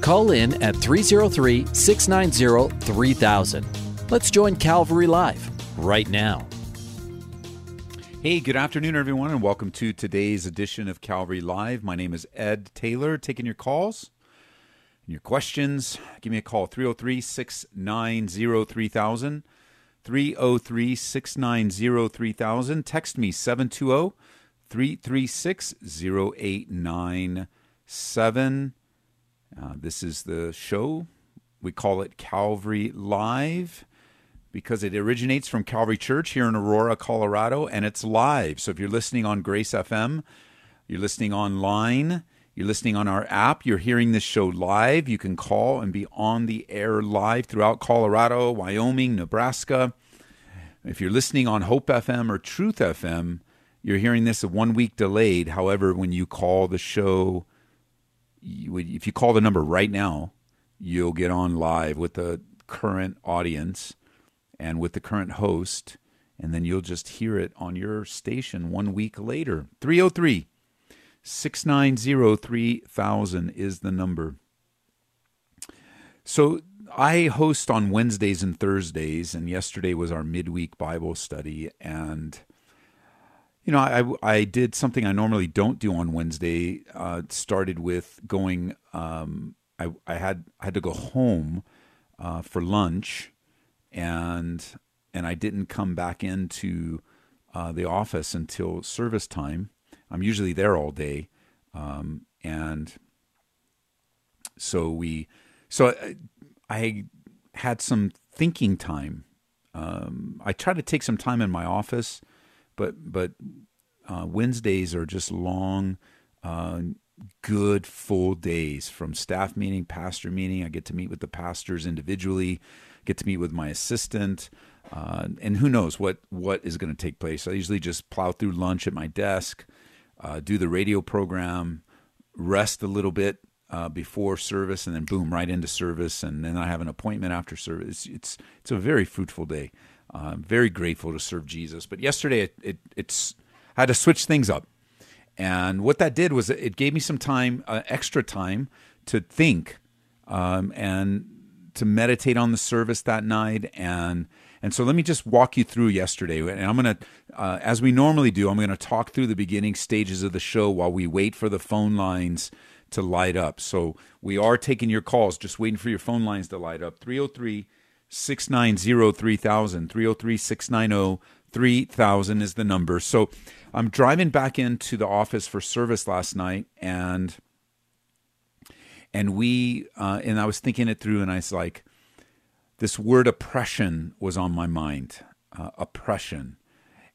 Call in at 303 690 3000. Let's join Calvary Live right now. Hey, good afternoon, everyone, and welcome to today's edition of Calvary Live. My name is Ed Taylor, taking your calls and your questions. Give me a call 303 690 3000. 303 690 3000. Text me 720 336 0897. Uh, this is the show. We call it Calvary Live because it originates from Calvary Church here in Aurora, Colorado, and it's live. So if you're listening on Grace FM, you're listening online, you're listening on our app, you're hearing this show live, you can call and be on the air live throughout Colorado, Wyoming, Nebraska. If you're listening on Hope FM or Truth FM, you're hearing this one week delayed. However, when you call the show, you, if you call the number right now, you'll get on live with the current audience and with the current host, and then you'll just hear it on your station one week later. 303 690 3000 is the number. So I host on Wednesdays and Thursdays, and yesterday was our midweek Bible study. And, you know, I, I did something I normally don't do on Wednesday. Uh, started with going, um, I, I, had, I had to go home uh, for lunch and and I didn't come back into uh, the office until service time. I'm usually there all day, um, and so we, so I, I had some thinking time. Um, I try to take some time in my office, but but uh, Wednesdays are just long, uh, good full days from staff meeting, pastor meeting. I get to meet with the pastors individually get to meet with my assistant, uh, and who knows what what is going to take place. I usually just plow through lunch at my desk, uh, do the radio program, rest a little bit uh, before service, and then boom, right into service, and then I have an appointment after service. It's it's, it's a very fruitful day. I'm very grateful to serve Jesus. But yesterday, it, it it's I had to switch things up, and what that did was it gave me some time, uh, extra time, to think um, and to meditate on the service that night. And and so let me just walk you through yesterday. And i'm to uh, as we normally do i'm to talk through the beginning stages of the show while we wait for the phone lines to light up. So we are taking your calls just waiting for your phone lines to light up. 303 690 3000 303 690 3000 is the number so i'm driving back into the office for service last night and and we uh, and I was thinking it through, and I was like, this word oppression was on my mind, uh, oppression,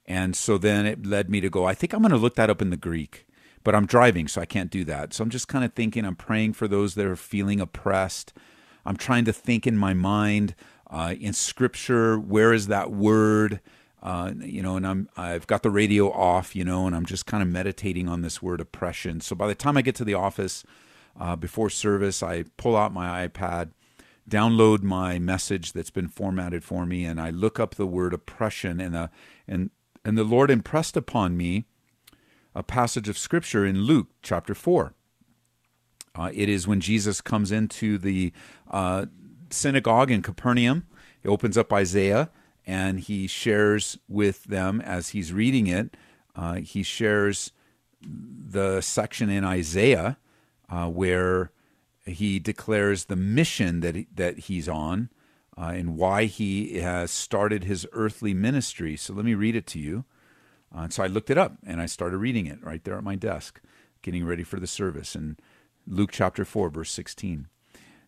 and so then it led me to go. I think I'm going to look that up in the Greek, but I'm driving, so I can't do that. So I'm just kind of thinking. I'm praying for those that are feeling oppressed. I'm trying to think in my mind uh, in Scripture. Where is that word? Uh, you know, and I'm I've got the radio off, you know, and I'm just kind of meditating on this word oppression. So by the time I get to the office, uh, before service, I pull out my iPad, download my message that's been formatted for me, and I look up the word oppression, and uh, and and the Lord impressed upon me a passage of scripture in Luke chapter four. Uh, it is when Jesus comes into the uh, synagogue in Capernaum. He opens up Isaiah and he shares with them as he's reading it. Uh, he shares the section in Isaiah uh, where he declares the mission that he, that he's on uh, and why he has started his earthly ministry. So let me read it to you. Uh, so I looked it up and I started reading it right there at my desk, getting ready for the service in Luke chapter 4, verse 16.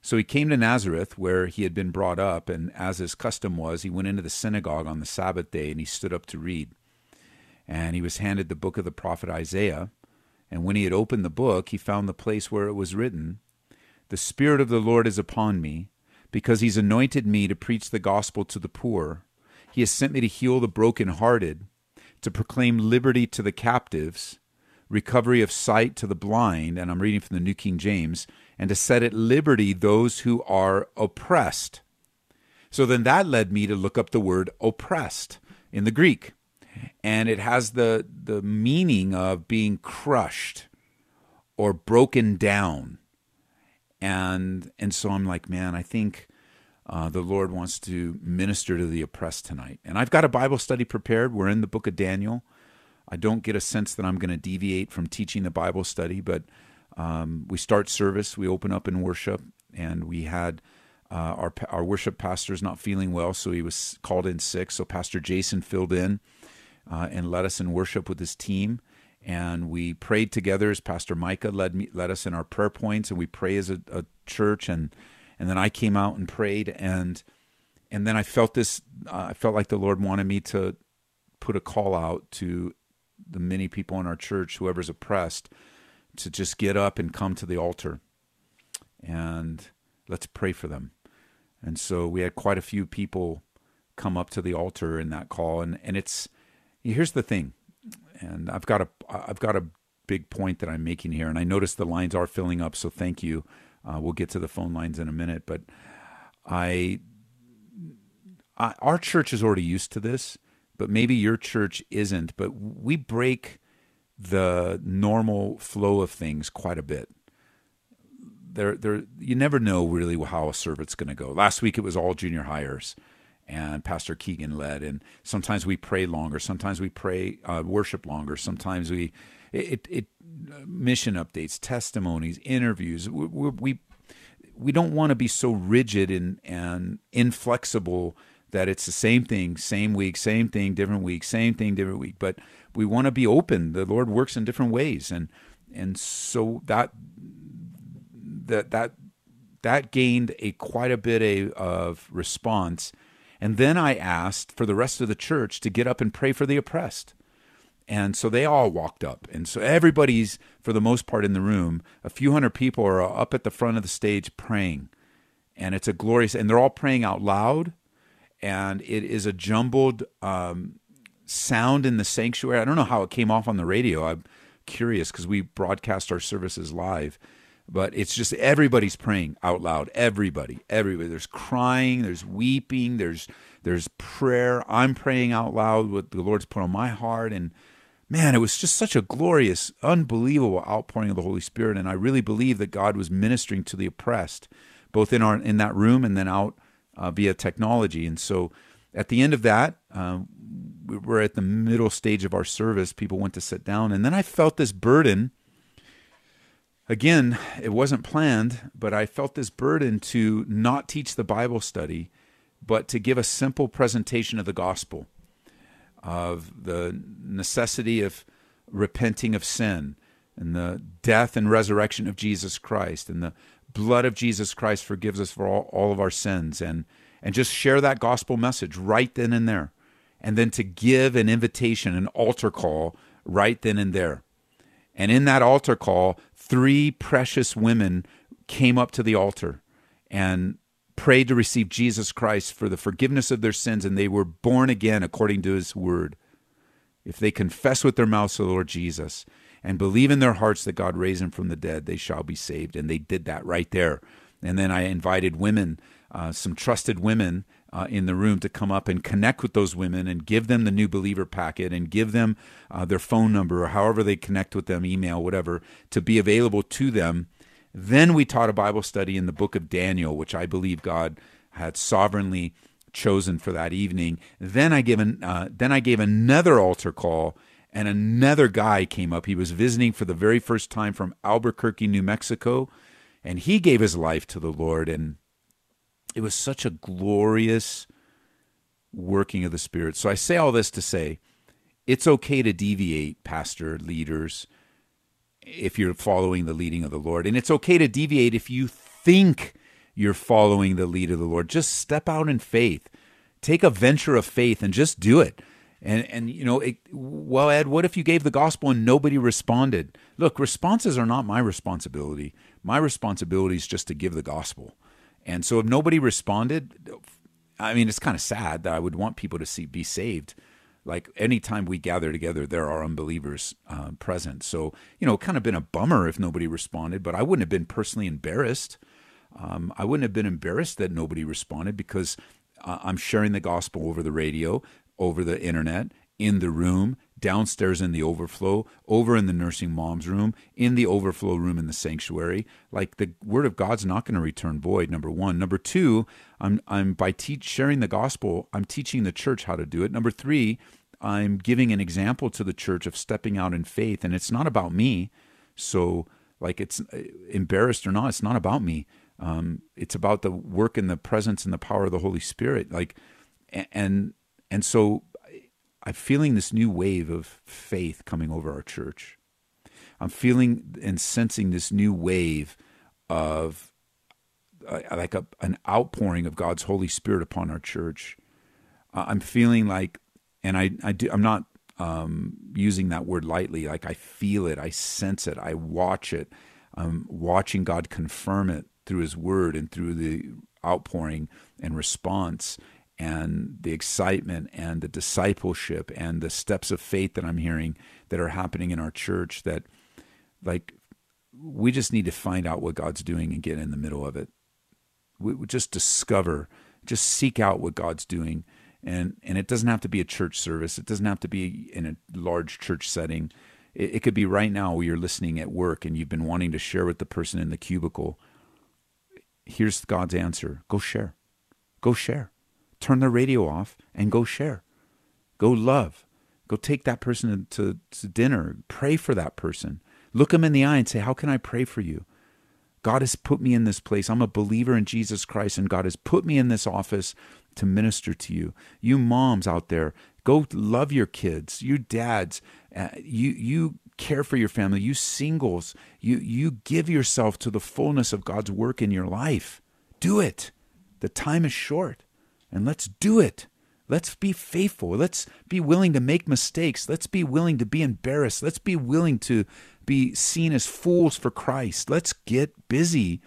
So he came to Nazareth, where he had been brought up, and as his custom was, he went into the synagogue on the Sabbath day and he stood up to read. And he was handed the book of the prophet Isaiah. And when he had opened the book, he found the place where it was written, The Spirit of the Lord is upon me, because he's anointed me to preach the gospel to the poor. He has sent me to heal the brokenhearted, to proclaim liberty to the captives, recovery of sight to the blind, and I'm reading from the New King James, and to set at liberty those who are oppressed. So then that led me to look up the word oppressed in the Greek. And it has the, the meaning of being crushed or broken down. And and so I'm like, man, I think uh, the Lord wants to minister to the oppressed tonight. And I've got a Bible study prepared. We're in the book of Daniel. I don't get a sense that I'm going to deviate from teaching the Bible study, but um, we start service, we open up in worship, and we had uh, our our worship pastor is not feeling well, so he was called in sick. So Pastor Jason filled in uh, and led us in worship with his team, and we prayed together as Pastor Micah led me led us in our prayer points, and we pray as a, a church, and and then I came out and prayed, and and then I felt this. Uh, I felt like the Lord wanted me to put a call out to the many people in our church, whoever's oppressed, to just get up and come to the altar, and let's pray for them. And so we had quite a few people come up to the altar in that call, and and it's here's the thing, and I've got a I've got a big point that I'm making here, and I notice the lines are filling up, so thank you. Uh, we'll get to the phone lines in a minute, but I, I our church is already used to this, but maybe your church isn't. But we break the normal flow of things quite a bit there there you never know really how a service's going to go. Last week it was all junior hires, and Pastor Keegan led, and sometimes we pray longer, sometimes we pray uh, worship longer, sometimes we it, it mission updates, testimonies, interviews. We we, we don't want to be so rigid and and inflexible that it's the same thing, same week, same thing, different week, same thing, different week. But we want to be open. The Lord works in different ways, and and so that that that that gained a quite a bit a, of response. And then I asked for the rest of the church to get up and pray for the oppressed. And so they all walked up. And so everybody's, for the most part, in the room. A few hundred people are up at the front of the stage praying. And it's a glorious, and they're all praying out loud. And it is a jumbled um, sound in the sanctuary. I don't know how it came off on the radio. I'm curious because we broadcast our services live but it's just everybody's praying out loud everybody everybody there's crying there's weeping there's there's prayer i'm praying out loud what the lord's put on my heart and man it was just such a glorious unbelievable outpouring of the holy spirit and i really believe that god was ministering to the oppressed both in our in that room and then out uh, via technology and so at the end of that um, we were at the middle stage of our service. People went to sit down. And then i felt this burden. Again, it wasn't planned, but I felt this burden to not teach the Bible study, but to give a simple presentation of the gospel, of the necessity of repenting of sin, and the death and resurrection of Jesus Christ, and the blood of Jesus Christ forgives us for all, all of our sins, and, and just share that gospel message right then and there. And then to give an invitation, an altar call right then and there. And in that altar call, three precious women came up to the altar and prayed to receive Jesus Christ for the forgiveness of their sins, and they were born again according to his word. If they confess with their mouths the Lord Jesus and believe in their hearts that God raised him from the dead, they shall be saved. And they did that right there. And then I invited women, uh, some trusted women uh, in the room to come up and connect with those women and give them the new believer packet and give them uh, their phone number or however they connect with them, email, whatever, to be available to them. Then we taught a Bible study in the book of Daniel, which I believe God had sovereignly chosen for that evening. Then I gave an, uh, then I gave another altar call, and another guy came up. He was visiting for the very first time from Albuquerque, New Mexico, and he gave his life to the Lord. And it was such a glorious working of the Spirit. So I say all this to say it's okay to deviate, pastor, leaders, if you're following the leading of the Lord. And it's okay to deviate if you think you're following the lead of the Lord. Just step out in faith. Take a venture of faith and just do it. And and you know, it, well, Ed, what if you gave the gospel and nobody responded? Look, responses are not my responsibility. My responsibility is just to give the gospel. And so if nobody responded, I mean, it's kind of sad that I would want people to see be saved. Like anytime we gather together, there are unbelievers uh, present. So you know, kind of been a bummer if nobody responded, but I wouldn't have been personally embarrassed. Um, I wouldn't have been embarrassed that nobody responded because uh, I'm sharing the gospel over the radio over the internet, in the room, downstairs in the overflow, over in the nursing mom's room, in the overflow room in the sanctuary. Like the word of God's not going to return void. Number one. Number two, I'm I'm by sharing the gospel, I'm teaching the church how to do it. Number three, I'm giving an example to the church of stepping out in faith, and it's not about me. So, like, it's embarrassed or not, it's not about me. Um, it's about the work and the presence and the power of the Holy Spirit. Like, and and so I'm feeling this new wave of faith coming over our church. I'm feeling and sensing this new wave of uh, like a, an outpouring of God's Holy Spirit upon our church. Uh, I'm feeling like, and I, I do, I'm not um, using that word lightly. Like I feel it, I sense it, I watch it. I'm watching God confirm it through His Word and through the outpouring and response and the excitement and the discipleship and the steps of faith that I'm hearing that are happening in our church that like we just need to find out what God's doing and get in the middle of it. We, we just discover, just seek out what God's doing. And, and it doesn't have to be a church service. It doesn't have to be in a large church setting. It, it could be right now where you're listening at work and you've been wanting to share with the person in the cubicle. Here's God's answer. Go share. Go share turn the radio off and go share. Go love. Go take that person to, to dinner. Pray for that person. Look them in the eye and say, How can I pray for you? God has put me in this place. I'm a believer in Jesus Christ, and God has put me in this office to minister to you. You moms out there, go love your kids. You dads, uh, you you care for your family. You singles, you you give yourself to the fullness of God's work in your life. Do it. The time is short and let's do it. Let's be faithful. Let's be willing to make mistakes. Let's be willing to be embarrassed. Let's be willing to be seen as fools for Christ. Let's get busy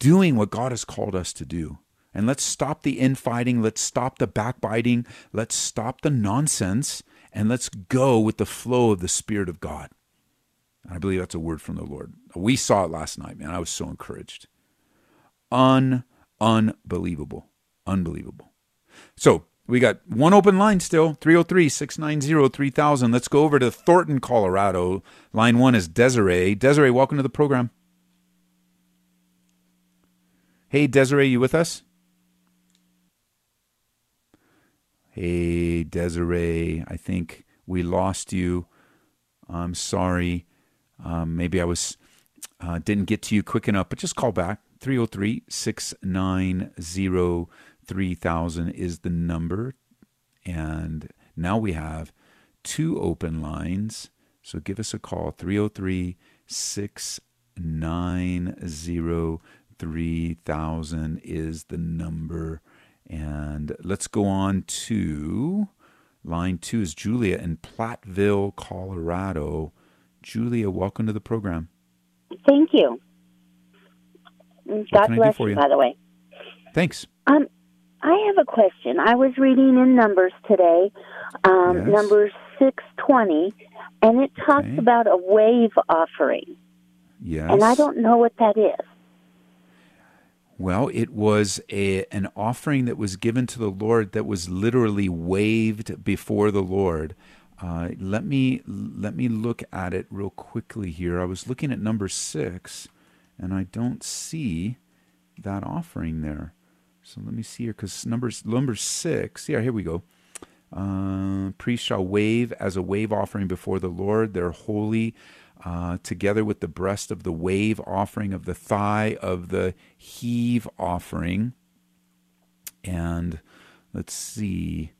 doing what God has called us to do. And let's stop the infighting. Let's stop the backbiting. Let's stop the nonsense. And let's go with the flow of the Spirit of God. I believe that's a word from the Lord. We saw it last night, man. I was so encouraged. Un unbelievable. Unbelievable. So we got one open line still 303 690 3000. Let's go over to Thornton, Colorado. Line one is Desiree. Desiree, welcome to the program. Hey, Desiree, you with us? Hey, Desiree, I think we lost you. I'm sorry. Um, maybe I was uh, didn't get to you quick enough, but just call back 303 690 3000 is the number. And now we have two open lines. So give us a call 303 690 3000 is the number. And let's go on to line two is Julia in Platteville, Colorado. Julia, welcome to the program. Thank you. God bless you, you, by the way. Thanks. Um, I have a question. I was reading in Numbers today, um, yes. Numbers six twenty, and it talks okay. about a wave offering. Yes. And I don't know what that is. Well, it was a, an offering that was given to the Lord that was literally waved before the Lord. Uh, let me let me look at it real quickly here. I was looking at number six, and I don't see that offering there. So let me see here, because numbers number six. Yeah, here we go. Uh, priests shall wave as a wave offering before the Lord. They're holy, uh, together with the breast of the wave offering of the thigh of the heave offering. And let's see,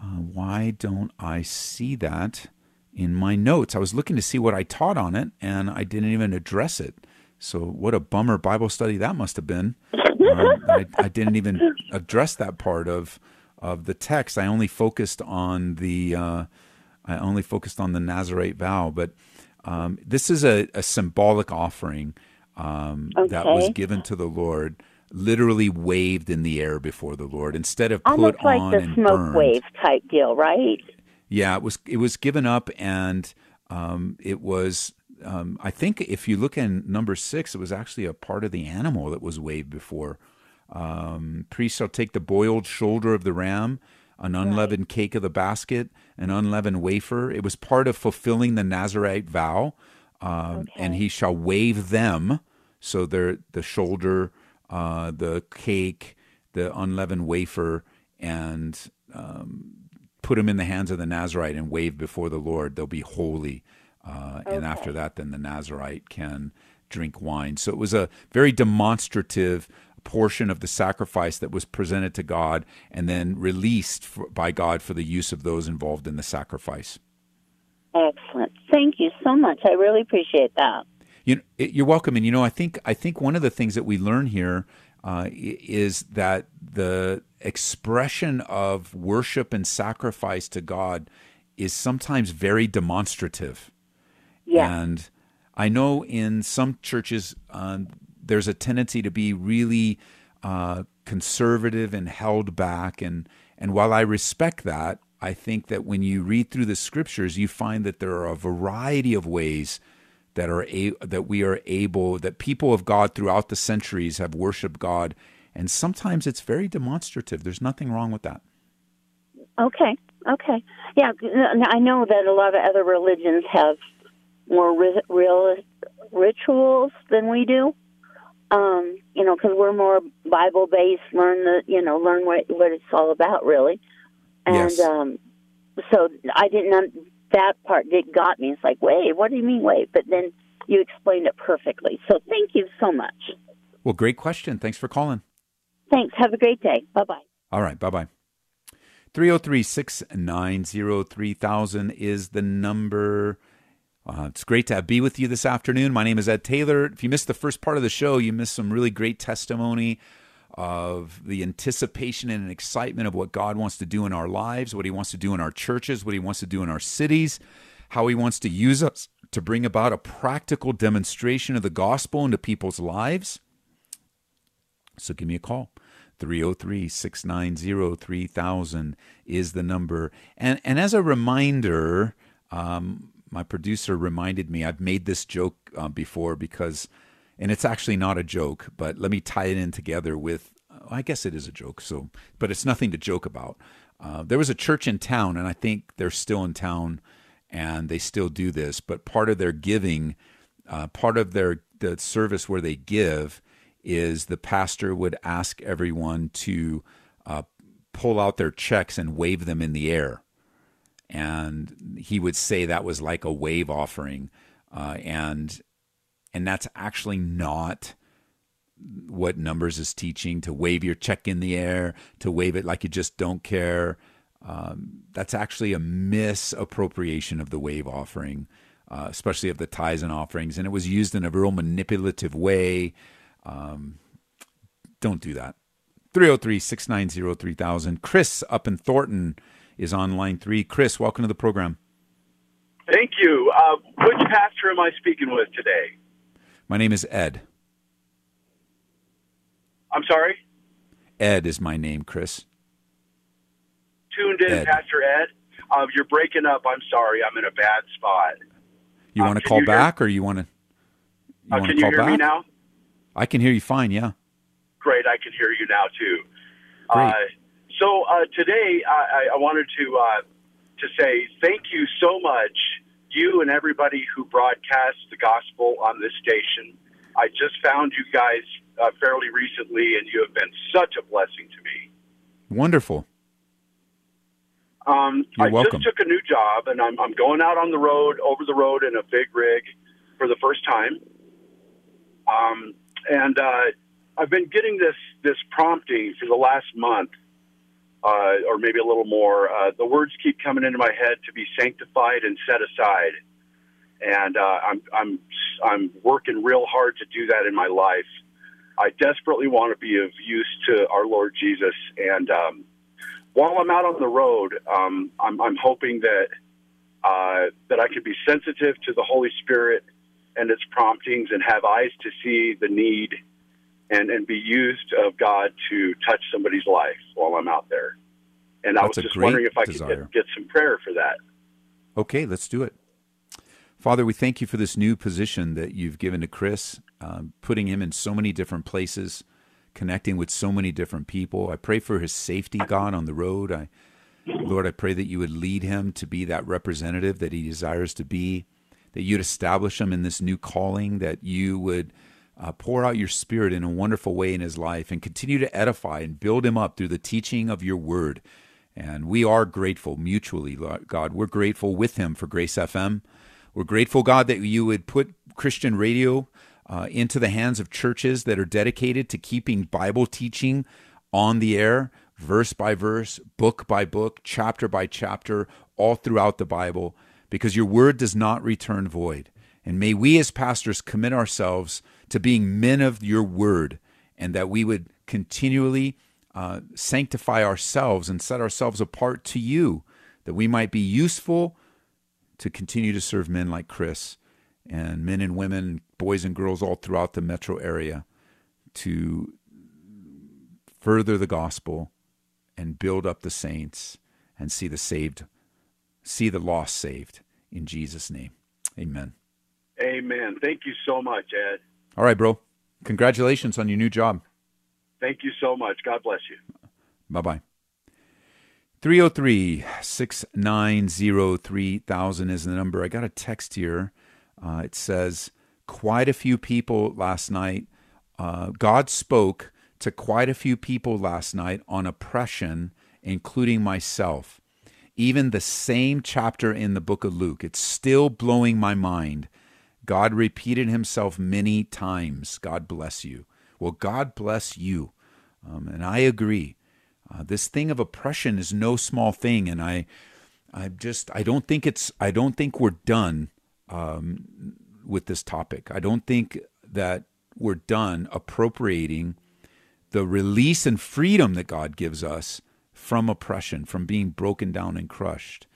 uh, why don't I see that in my notes? I was looking to see what I taught on it, and I didn't even address it. So what a bummer Bible study that must have been. Um, I, I, didn't even address that part of of the text. I only focused on the uh, I only focused on the Nazarite vow, but um, this is a, a symbolic offering um, okay. that was given to the Lord, literally waved in the air before the Lord instead of Almost put like on the and smoke burned. wave type deal, right? Yeah, it was it was given up, and um, it was. Um, I think if you look in number six, it was actually a part of the animal that was waved before. Um, priest shall take the boiled shoulder of the ram, an unleavened right. cake of the basket, an unleavened wafer. It was part of fulfilling the Nazarite vow, um, okay. and he shall wave them. So they're the shoulder, uh, the cake, the unleavened wafer, and um, put them in the hands of the Nazarite and wave before the Lord. They'll be holy. Uh, okay. And after that, then the Nazarite can drink wine. So it was a very demonstrative portion of the sacrifice that was presented to God and then released for, by God for the use of those involved in the sacrifice. Excellent. Thank you so much. I really appreciate that. You, you're welcome. And you know, I think I think one of the things that we learn here uh, is that the expression of worship and sacrifice to God is sometimes very demonstrative. Yeah. And I know in some churches, uh, there's a tendency to be really uh, conservative and held back. And, and while I respect that, I think that when you read through the scriptures, you find that there are a variety of ways that are a, that we are able that people of God throughout the centuries have worshiped God, and sometimes it's very demonstrative. There's nothing wrong with that. Okay, okay, yeah. I know that a lot of other religions have more real rituals than we do um, you know, because we're more Bible based, learn the, you know, learn what what it's all about, really. And yes. um, so I didn't. That part did got me. It's like, wait, what do you mean, wait? But then you explained it perfectly. So thank you so much. Well, great question. Thanks for calling. Thanks. Have a great day. Bye bye. All right. Bye bye. 303 690 3000 is the number uh, it's great to be with you this afternoon. My name is Ed Taylor. If you missed the first part of the show, you missed some really great testimony of the anticipation and excitement of what God wants to do in our lives, what He wants to do in our churches, what He wants to do in our cities, how He wants to use us to bring about a practical demonstration of the gospel into people's lives. So give me a call. 303 690 3000 is the number. And, and as a reminder, um, my producer reminded me I've made this joke uh, before because, and it's actually not a joke, but let me tie it in together with. I guess it is a joke, so but it's nothing to joke about. Uh, there was a church in town, and I think they're still in town, and they still do this. But part of their giving, uh, part of their the service where they give, is the pastor would ask everyone to uh, pull out their checks and wave them in the air and he would say that was like a wave offering, uh, and and that's actually not what numbers is teaching to wave your check in the air to wave it like you just don't care. Um, that's actually a misappropriation of the wave offering uh, especially of the tithes and offerings and it was used in a real manipulative way. Um, don't do that. 303-690-3000 chris up in thornton is on line three. Chris, welcome to the program. Thank you. Uh, which pastor am I speaking with today? My name is Ed. I'm sorry? Ed is my name, Chris. Tuned in, Ed. Pastor Ed. Uh, you're breaking up. I'm sorry. I'm in a bad spot. You want to uh, call back, hear... or you want to? You uh, can you hear back? me now? I can hear you fine. Yeah. Great. I can hear you now too. Great. So uh, today, I, I, wanted to uh, to say thank you so much, you and everybody who broadcasts the gospel on this station. I just found you guys uh, fairly recently, and you have been such a blessing to me. Wonderful. Um, You're I welcome. just took a new job, and I'm, I'm going out on the road, over the road in a big rig for the first time. Um, and uh, I've been getting this this prompting for the last month uh, or maybe a little more. Uh, the words keep coming into my head to be sanctified and set aside, and uh, I'm I'm I'm working real hard to do that in my life. I desperately want to be of use to our Lord Jesus, and um, while I'm out on the road, um, I'm, I'm hoping that uh, that I could be sensitive to the Holy Spirit and its promptings, and have eyes to see the need, and and be used of God to touch somebody's life while I'm out there. And That's I was just wondering if I could get, get some prayer for that. Okay, let's do it. Father, we thank you for this new position that you've given to Chris, um, putting him in so many different places, connecting with so many different people. I pray for his safety, God, on the road. I, Lord, I pray that you would lead him to be that representative that he desires to be, that you'd establish him in this new calling, that you would uh, pour out your spirit in a wonderful way in his life and continue to edify and build him up through the teaching of your word. And we are grateful mutually, God. We're grateful with him for Grace FM. We're grateful, God, that you would put Christian radio uh, into the hands of churches that are dedicated to keeping Bible teaching on the air, verse by verse, book by book, chapter by chapter, all throughout the Bible, because your word does not return void. And may we as pastors commit ourselves to being men of your word, and that we would continually uh, sanctify ourselves and set ourselves apart to you, that we might be useful to continue to serve men like Chris and men and women, boys and girls all throughout the metro area to further the gospel and build up the saints and see the saved, see the lost saved in Jesus' name. Amen. Amen. Thank you so much, Ed. All right, bro. Congratulations on your new job. Thank you so much. God bless you. Bye bye. 303 690 3000 is the number. I got a text here. Uh, it says, Quite a few people last night. Uh, God spoke to quite a few people last night on oppression, including myself. Even the same chapter in the book of Luke. It's still blowing my mind. God repeated himself many times. God bless you. Well, God bless you. Um, and I agree. Uh, this thing of oppression is no small thing, and I, I just I don't think it's I don't think we're done um, with this topic. I don't think that we're done appropriating the release and freedom that God gives us from oppression, from being broken down and crushed.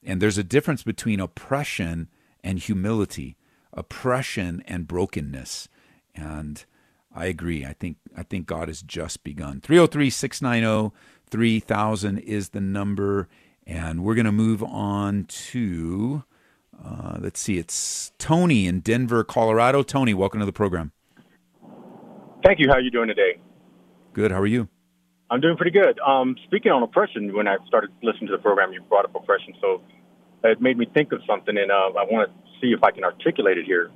And there's a difference between oppression and humility, oppression and brokenness. And I agree. I think I think God has just begun. 303-690-3000 is the number and we're going to move on to uh, let's see it's Tony in Denver, Colorado. Tony, welcome to the program. Thank you. How are you doing today? Good. How are you? I'm doing pretty good. Um, speaking on oppression, when I started listening to the program, you brought up oppression, so it made me think of something, and uh, I want to see if I can articulate it here.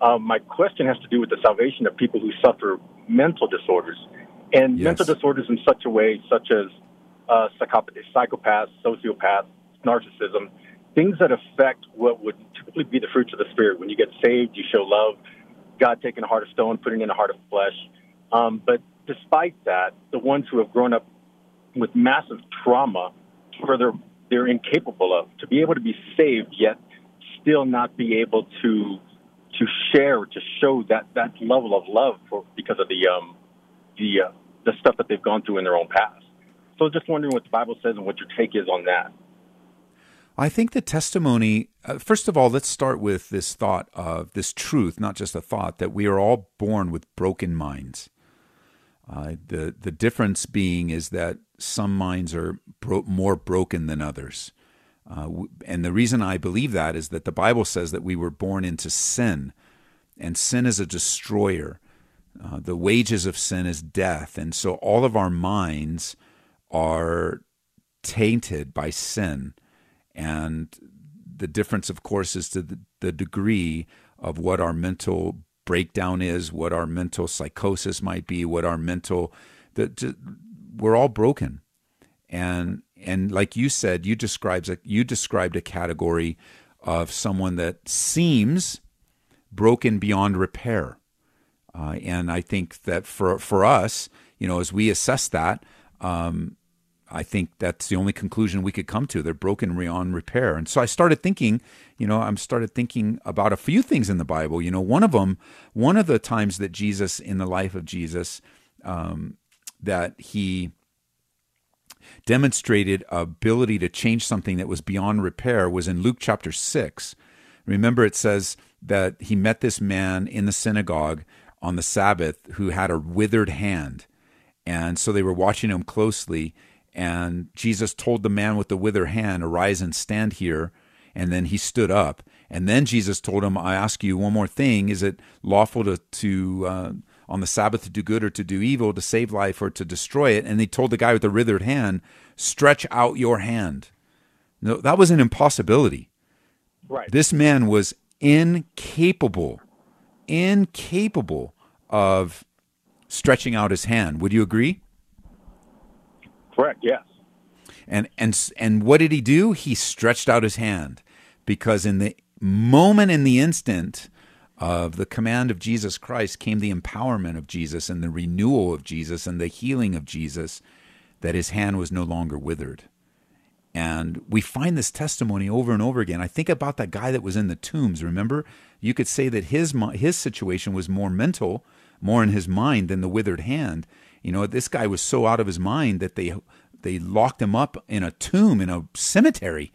Um, my question has to do with the salvation of people who suffer mental disorders, and yes. mental disorders in such a way, such as uh, psychopaths, sociopaths, narcissism, things that affect what would typically be the fruits of the spirit. When you get saved, you show love. God taking a heart of stone, putting in a heart of flesh. Um, but despite that, the ones who have grown up with massive trauma, further they're incapable of to be able to be saved, yet still not be able to to share, to show that that level of love for because of the um, the uh, the stuff that they've gone through in their own past. So, just wondering what the Bible says and what your take is on that. I think the testimony, uh, first of all, let's start with this thought of this truth, not just a thought, that we are all born with broken minds. Uh, the the difference being is that some minds are bro- more broken than others. Uh, and the reason I believe that is that the Bible says that we were born into sin, and sin is a destroyer. Uh, the wages of sin is death. And so all of our minds are tainted by sin. And the difference, of course, is to the, the degree of what our mental breakdown is, what our mental psychosis might be, what our mental. The, we're all broken. And and like you said, you described a, you described a category of someone that seems broken beyond repair. Uh, and I think that for for us, you know, as we assess that, um, I think that's the only conclusion we could come to. They're broken beyond repair. And so I started thinking, you know, I'm started thinking about a few things in the Bible. You know, one of them, one of the times that Jesus in the life of Jesus, um, that he demonstrated ability to change something that was beyond repair was in Luke chapter 6. Remember, it says that he met this man in the synagogue on the Sabbath who had a withered hand. And so they were watching him closely. And Jesus told the man with the withered hand, Arise and stand here. And then he stood up. And then Jesus told him, I ask you one more thing. Is it lawful to, to uh, on the Sabbath to do good or to do evil, to save life or to destroy it? And they told the guy with the withered hand, Stretch out your hand. No, that was an impossibility. Right. This man was incapable, incapable of stretching out his hand. Would you agree? Correct. Yes. And and and what did he do? He stretched out his hand because in the moment in the instant of the command of Jesus Christ came the empowerment of Jesus and the renewal of Jesus and the healing of Jesus that his hand was no longer withered. And we find this testimony over and over again. I think about that guy that was in the tombs. Remember, you could say that his his situation was more mental, more in his mind than the withered hand. You know, this guy was so out of his mind that they they locked him up in a tomb in a cemetery.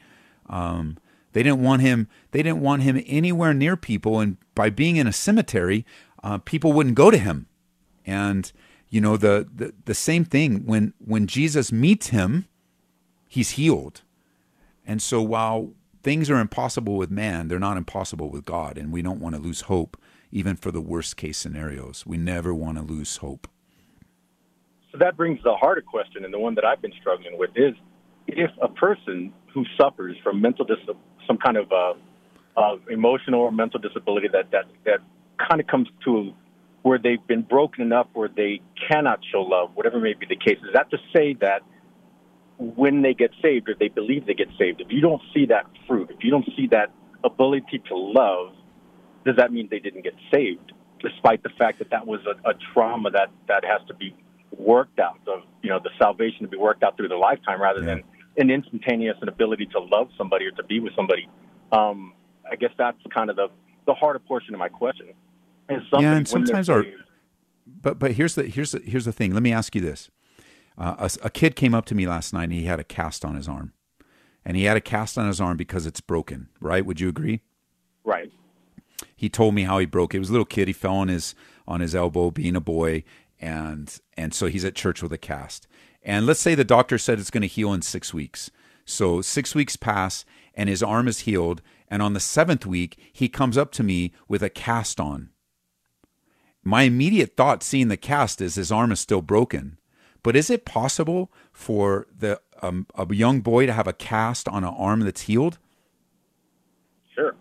Um, they didn't want him. They didn't want him anywhere near people, and by being in a cemetery, uh, people wouldn't go to him. And you know the, the the same thing when when Jesus meets him he's healed. And so while things are impossible with man, they're not impossible with God. And we don't want to lose hope, even for the worst case scenarios. We never want to lose hope. So that brings the harder question, and the one that I've been struggling with is if a person who suffers from mental dis- some kind of uh, uh, emotional or mental disability that, that, that kind of comes to where they've been broken enough where they cannot show love, whatever may be the case, is that to say that when they get saved or they believe they get saved, if you don't see that fruit, if you don't see that ability to love, does that mean they didn't get saved? Despite the fact that that was a, a trauma that, that has to be worked out, of you know, the salvation to be worked out through their lifetime rather yeah. than an instantaneous an ability to love somebody or to be with somebody. Um, I guess that's kind of the, the harder portion of my question. And yeah, and sometimes our, but but here's the here's the, here's the thing. Let me ask you this: uh, a, a kid came up to me last night and he had a cast on his arm. And he had a cast on his arm because it's broken, right? Would you agree? Right. He told me how he broke. It was a little kid. He fell on his on his elbow, being a boy, and and so he's at church with a cast. And let's say the doctor said it's going to heal in six weeks. So six weeks pass, and his arm is healed. And on the seventh week, he comes up to me with a cast on. My immediate thought, seeing the cast, is his arm is still broken. But is it possible for the um, a young boy to have a cast on an arm that's healed? Sure.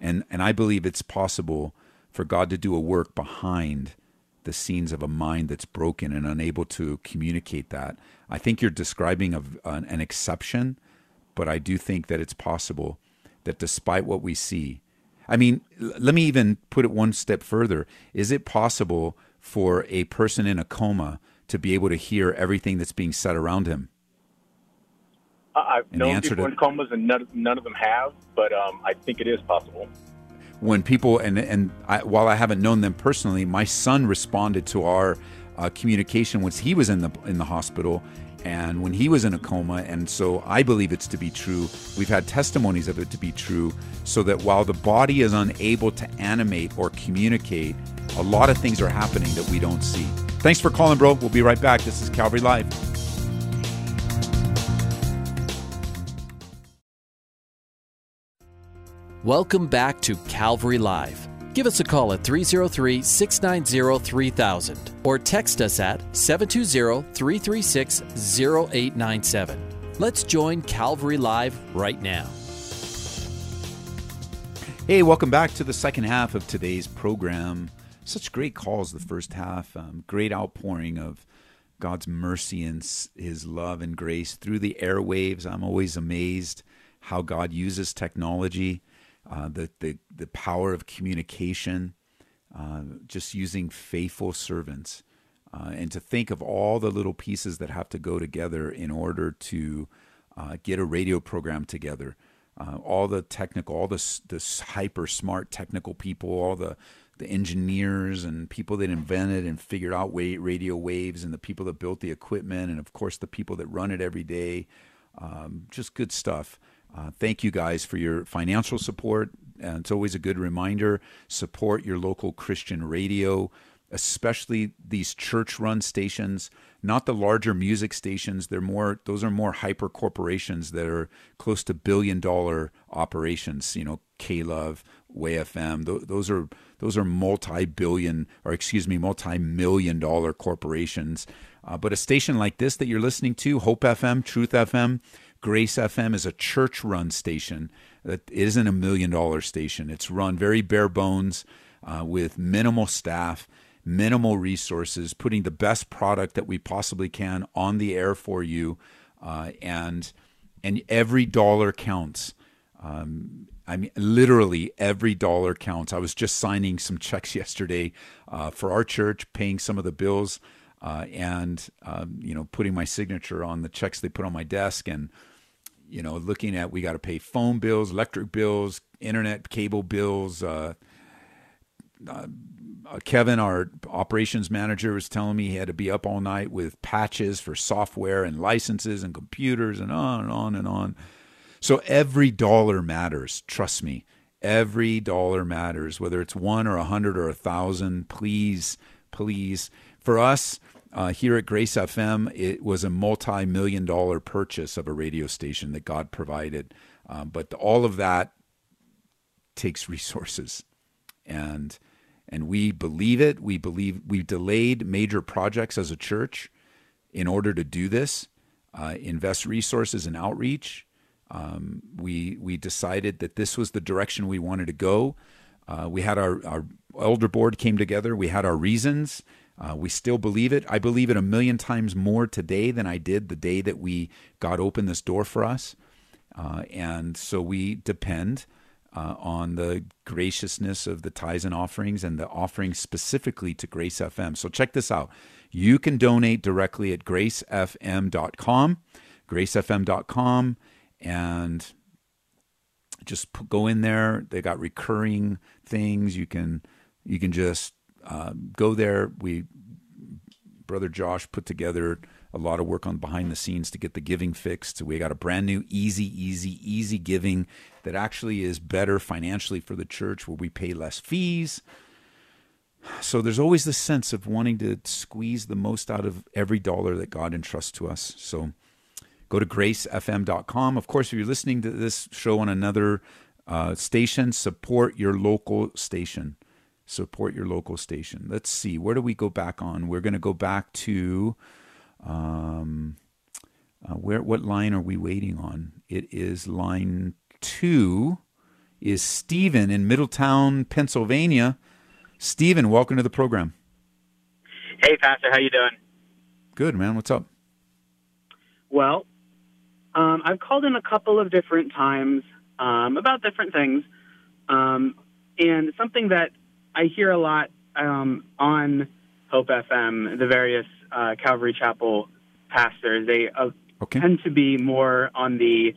And and I believe it's possible for God to do a work behind the scenes of a mind that's broken and unable to communicate that. I think you're describing a, an, an exception, but I do think that it's possible that despite what we see, I mean, let me even put it one step further. Is it possible for a person in a coma to be able to hear everything that's being said around him? I've known people to, in comas, and none, none of them have, but um, I think it is possible. When people and and I, while I haven't known them personally, my son responded to our uh, communication once he was in the in the hospital, and when he was in a coma, and so I believe it's to be true. We've had testimonies of it to be true, so that while the body is unable to animate or communicate, a lot of things are happening that we don't see. Thanks for calling, bro. We'll be right back. This is Calvary Live. Welcome back to Calvary Live. Give us a call at 303 690 3000 or text us at 720 336 0897. Let's join Calvary Live right now. Hey, welcome back to the second half of today's program such great calls the first half, um, great outpouring of God's mercy and His love and grace through the airwaves. I'm always amazed how God uses technology, uh, the, the the power of communication, uh, just using faithful servants, uh, and to think of all the little pieces that have to go together in order to uh, get a radio program together. Uh, all the technical, all the the hyper smart technical people, all the the engineers and people that invented and figured out radio waves and the people that built the equipment and of course the people that run it every day. Um, just good stuff. Uh, thank you guys for your financial support. And it's always a good reminder support your local Christian radio, especially these church run stations, not the larger music stations. They're more, those are more hyper corporations that are close to billion dollar operations, you know, K Love, WayFM. Those are, those are multi billion, or excuse me, multi million dollar corporations. Uh, but a station like this that you're listening to, Hope FM, Truth FM, Grace FM is a church run station that isn't a million dollar station. It's run very bare bones uh, with minimal staff, minimal resources, putting the best product that we possibly can on the air for you. Uh, and and every dollar counts. Um, I mean, literally every dollar counts. I was just signing some checks yesterday uh, for our church, paying some of the bills, uh, and um, you know, putting my signature on the checks they put on my desk, and you know, looking at we got to pay phone bills, electric bills, internet cable bills. Uh, uh, Kevin, our operations manager, was telling me he had to be up all night with patches for software and licenses and computers and on and on and on. So every dollar matters. Trust me, every dollar matters. Whether it's one or a hundred or a thousand, please, please. For us, uh, here at Grace FM, it was a multi million dollar purchase of a radio station that God provided. Um, but all of that takes resources. And and we believe it. We believe we delayed major projects as a church in order to do this, uh, invest resources in outreach. Um, we we decided that this was the direction we wanted to go. Uh, we had our, our elder board came together. We had our reasons. Uh, we still believe it. I believe it a million times more today than I did the day that we God opened this door for us. Uh, and so we depend uh, on the graciousness of the tithes and offerings and the offerings specifically to Grace FM. So check this out. You can donate directly at gracefm.com, gracefm.com, and just go in there. They got recurring things. You can you can just uh, go there. We, brother Josh, put together a lot of work on behind the scenes to get the giving fixed. So We got a brand new easy, easy, easy giving that actually is better financially for the church, where we pay less fees. So there's always the sense of wanting to squeeze the most out of every dollar that God entrusts to us. So go to gracefm.com. Of course, if you're listening to this show on another uh, station, support your local station support your local station. Let's see, where do we go back on? We're going to go back to um, uh, where? What line are we waiting on? It is line two. Is Stephen in Middletown, Pennsylvania? Stephen, welcome to the program. Hey, Pastor, how you doing? Good, man. What's up? Well, um, I've called in a couple of different times um, about different things, um, and something that I hear a lot um, on Hope FM, the various uh, Calvary Chapel pastors. They uh, okay. tend to be more on the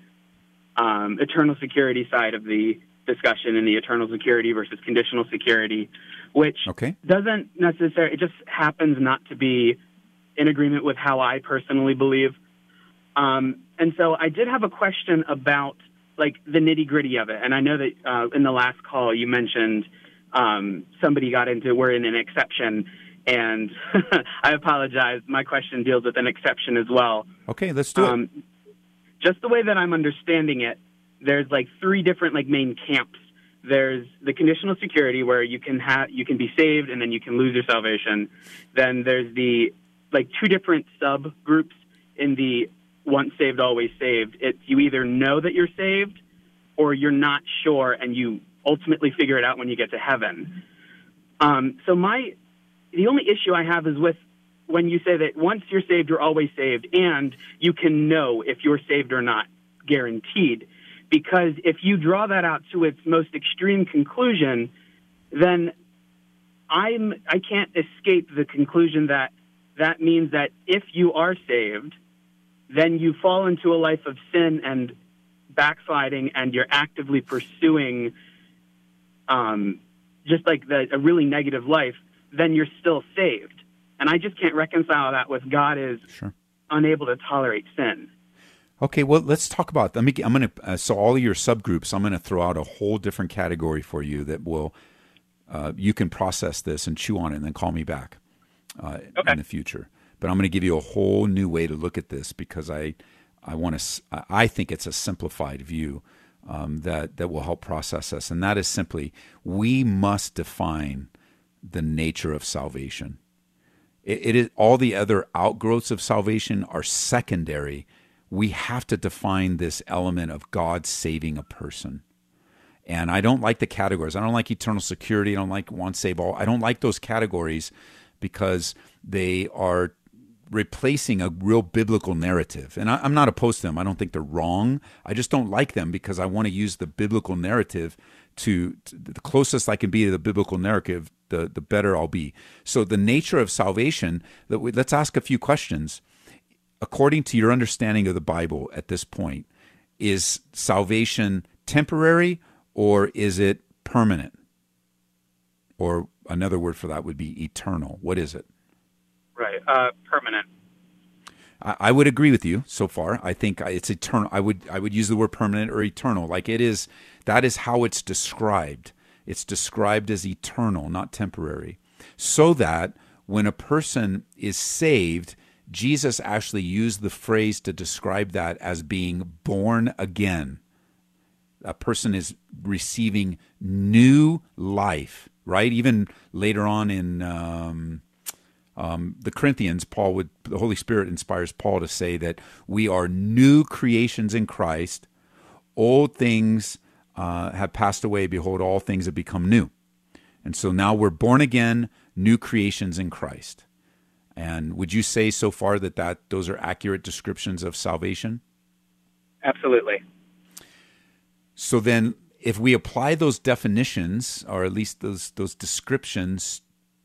um, eternal security side of the discussion in the eternal security versus conditional security, which okay. doesn't necessarily, it just happens not to be in agreement with how I personally believe. Um, and so I did have a question about like the nitty gritty of it. And I know that uh, in the last call you mentioned um, somebody got into we're in an exception. And I apologize. My question deals with an exception as well. Okay, let's do um, it. Just the way that I'm understanding it, there's like three different like main camps. There's the conditional security where you can have you can be saved and then you can lose your salvation. Then there's the like two different subgroups in the once saved always saved. It's you either know that you're saved or you're not sure and you ultimately figure it out when you get to heaven. Um, so my the only issue I have is with when you say that once you're saved, you're always saved, and you can know if you're saved or not, guaranteed. Because if you draw that out to its most extreme conclusion, then I'm I can't escape the conclusion that that means that if you are saved, then you fall into a life of sin and backsliding, and you're actively pursuing um, just like the, a really negative life, then you're still saved. And I just can't reconcile that with God is Sure. unable to tolerate sin. Okay, well, let's talk about. Let me. I'm going to. Uh, so all of your subgroups, I'm going to throw out a whole different category for you that will. Uh, you can process this and chew on it, and then call me back uh, Okay. in the future. But I'm going to give you a whole new way to look at this because I, I want to. I think it's a simplified view um, that that will help process us, and that is simply we must define the nature of salvation. It, it is all the other outgrowths of salvation are secondary. We have to define this element of God saving a person. And I don't like the categories. I don't like eternal security. I don't like once save all. I don't like those categories because they are replacing a real biblical narrative. And I, I'm not opposed to them. I don't think they're wrong. I just don't like them because I want to use the biblical narrative to, to the closest I can be to the biblical narrative, the the better I'll be. So the nature of salvation. Let's ask a few questions. According to your understanding of the Bible at this point, is salvation temporary or is it permanent? Or another word for that would be eternal. What is it? Right. Uh, permanent. I, would agree with you so far. I think it's eternal. I would I would use the word permanent or eternal. Like it is. That is how it's described. It's described as eternal, not temporary. So that when a person is saved, Jesus actually used the phrase to describe that as being born again. A person is receiving new life, right? Even later on in um, um, the Corinthians, Paul would the Holy Spirit inspires Paul to say that we are new creations in Christ. Old things uh, have passed away; behold, all things have become new. And so now we're born again, new creations in Christ. And would you say so far that, that those are accurate descriptions of salvation? Absolutely. So then, if we apply those definitions, or at least those those descriptions,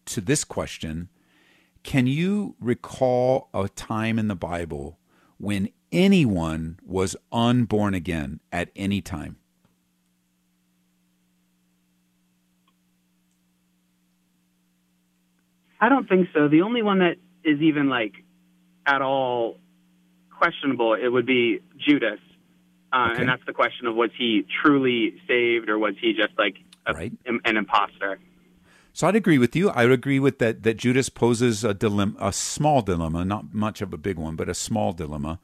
to this question, can you recall a time in the Bible when anyone was unborn again at any time? I don't think so. The only one that is even like at all questionable, it would be Judas. Uh, Okay. And that's the question of was he truly saved or was he just like a, Right. an imposter? So I'd agree with you. I would agree with that. That Judas poses a dilemma, a small dilemma, not much of a big one, but a small dilemma.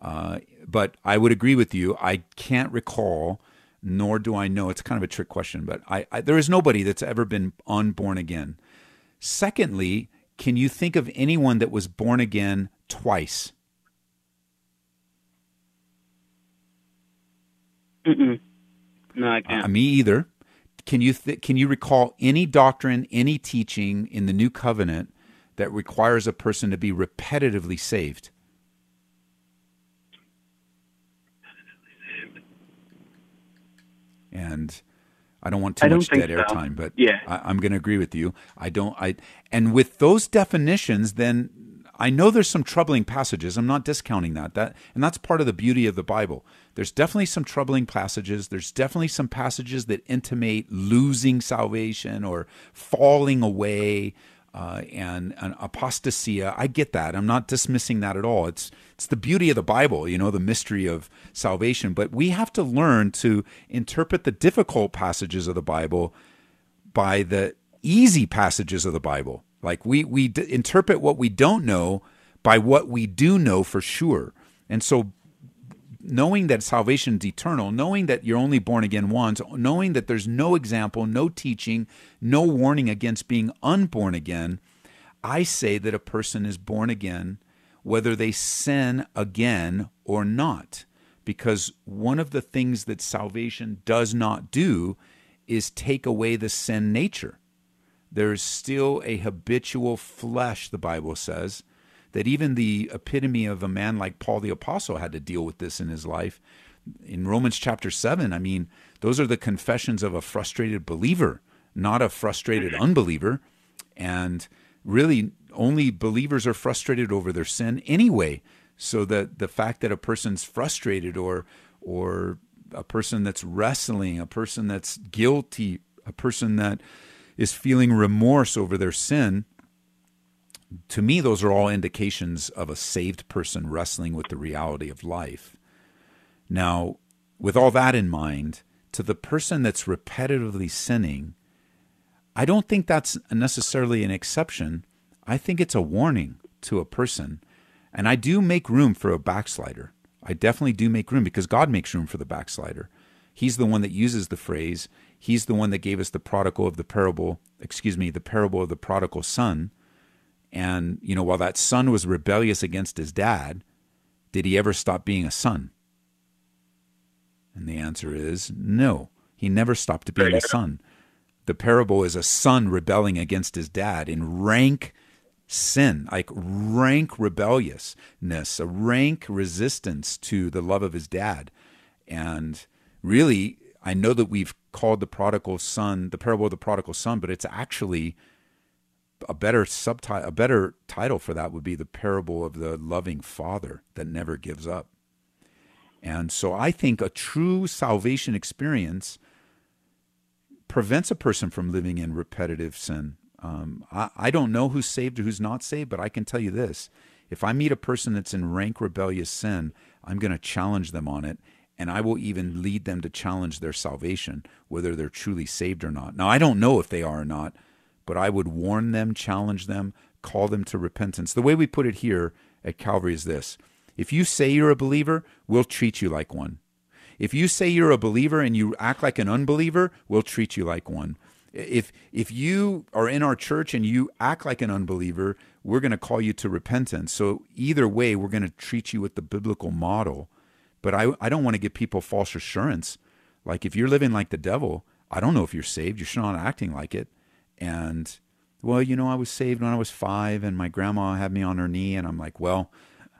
Uh, but I would agree with you. I can't recall, nor do I know. It's kind of a trick question, but I, I there is nobody that's ever been unborn again. Secondly, can you think of anyone that was born again twice? Mm-mm. No, I can't. Uh, me either. Can you th- can you recall any doctrine, any teaching in the new covenant that requires a person to be repetitively saved? And I don't want too don't much dead so. airtime, but Yeah. I, I'm going to agree with you. I don't. I and with those definitions, then I know there's some troubling passages. I'm not discounting that. That and that's part of the beauty of the Bible. There's definitely some troubling passages. There's definitely some passages that intimate losing salvation or falling away uh, and, and apostasia. I get that. I'm not dismissing that at all. It's it's the beauty of the Bible, you know, the mystery of salvation. But we have to learn to interpret the difficult passages of the Bible by the easy passages of the Bible. Like we we d- interpret what we don't know by what we do know for sure. And so knowing that salvation is eternal, knowing that you're only born again once, knowing that there's no example, no teaching, no warning against being unborn again, I say that a person is born again whether they sin again or not. Because one of the things that salvation does not do is take away the sin nature. There's still a habitual flesh, the Bible says, that even the epitome of a man like Paul the Apostle had to deal with this in his life. In Romans chapter 7, I mean, those are the confessions of a frustrated believer, not a frustrated mm-hmm. unbeliever. And really, only believers are frustrated over their sin anyway. So that the fact that a person's frustrated or or a person that's wrestling, a person that's guilty, a person that is feeling remorse over their sin, to me, those are all indications of a saved person wrestling with the reality of life. Now, with all that in mind, to the person that's repetitively sinning, I don't think that's necessarily an exception. I think it's a warning to a person. And I do make room for a backslider. I definitely do make room because God makes room for the backslider. He's the one that uses the phrase. He's the one that gave us the prodigal of the parable, excuse me, the parable of the prodigal son. And, you know, while that son was rebellious against his dad, did he ever stop being a son? And the answer is no. He never stopped being a son. The parable is a son rebelling against his dad in rank sin, like rank rebelliousness, a rank resistance to the love of his dad. And really, I know that we've called the prodigal son the parable of the prodigal son, but it's actually a better subtitle, a better title for that would be the parable of the loving father that never gives up. And so I think a true salvation experience prevents a person from living in repetitive sin. Um, I, I don't know who's saved or who's not saved, but I can tell you this. If I meet a person that's in rank rebellious sin, I'm going to challenge them on it and I will even lead them to challenge their salvation, whether they're truly saved or not. Now, I don't know if they are or not, but I would warn them, challenge them, call them to repentance. The way we put it here at Calvary is this if you say you're a believer, we'll treat you like one. If you say you're a believer and you act like an unbeliever, we'll treat you like one. If if you are in our church and you act like an unbeliever, we're going to call you to repentance. So either way, we're going to treat you with the biblical model but I, I don't want to give people false assurance. Like if you're living like the devil, I don't know if you're saved. You're not acting like it. And well, you know, I was saved when I was five, and my grandma had me on her knee, and I'm like, well,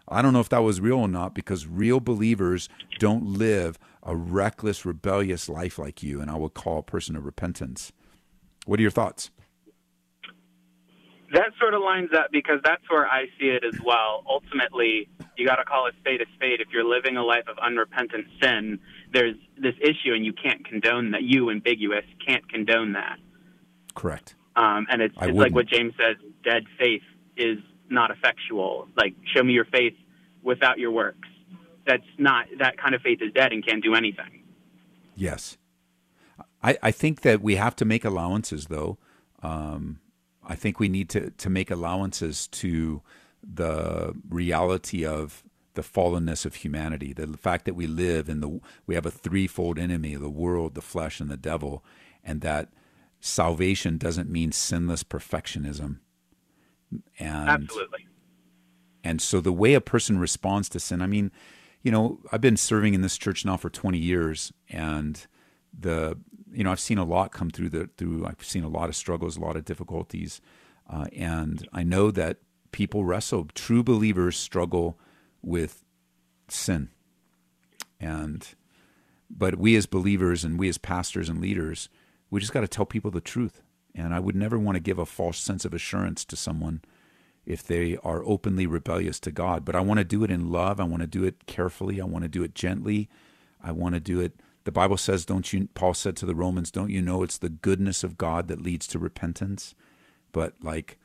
I don't know if that was real or not because real believers don't live a reckless, rebellious life like you, and I would call a person to repentance. What are your thoughts? That sort of lines up because that's where I see it as well. Ultimately, you got to call a spade a spade. If you're living a life of unrepentant sin, there's this issue, and you can't condone that. You, ambiguous, can't condone that. Correct. Um, and it's, it's like what James says: dead faith is not effectual. Like, show me your faith without your works. That's not that kind of faith is dead and can't do anything. Yes, I, I think that we have to make allowances, though. Um, I think we need to, to make allowances to the reality of the fallenness of humanity, the fact that we live in the we have a threefold enemy, the world, the flesh, and the devil, and that salvation doesn't mean sinless perfectionism. And Absolutely. And so the way a person responds to sin, I mean, you know, I've been serving in this church now for 20 years and the you know, I've seen a lot come through the through. I've seen a lot of struggles, a lot of difficulties, uh, and I know that people wrestle. True believers struggle with sin, and but we as believers and we as pastors and leaders, we just got to tell people the truth. And I would never want to give a false sense of assurance to someone if they are openly rebellious to God. But I want to do it in love. I want to do it carefully. I want to do it gently. I want to do it the Bible says, don't you, Paul said to the Romans, don't you know it's the goodness of God that leads to repentance? But like,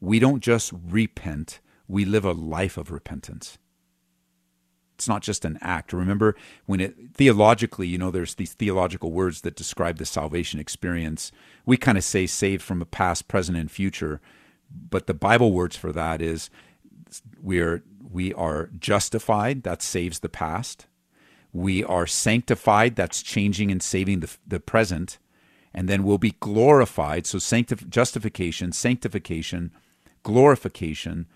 we don't just repent, we live a life of repentance. It's not just an act. Remember when it theologically, you know, there's these theological words that describe the salvation experience. We kind of say saved from a past, present, and future, but the Bible words for that is we are we are justified, that saves the past we are sanctified, that's changing and saving the, the present. And then we'll be glorified. So, sanctif- justification, sanctification, glorification,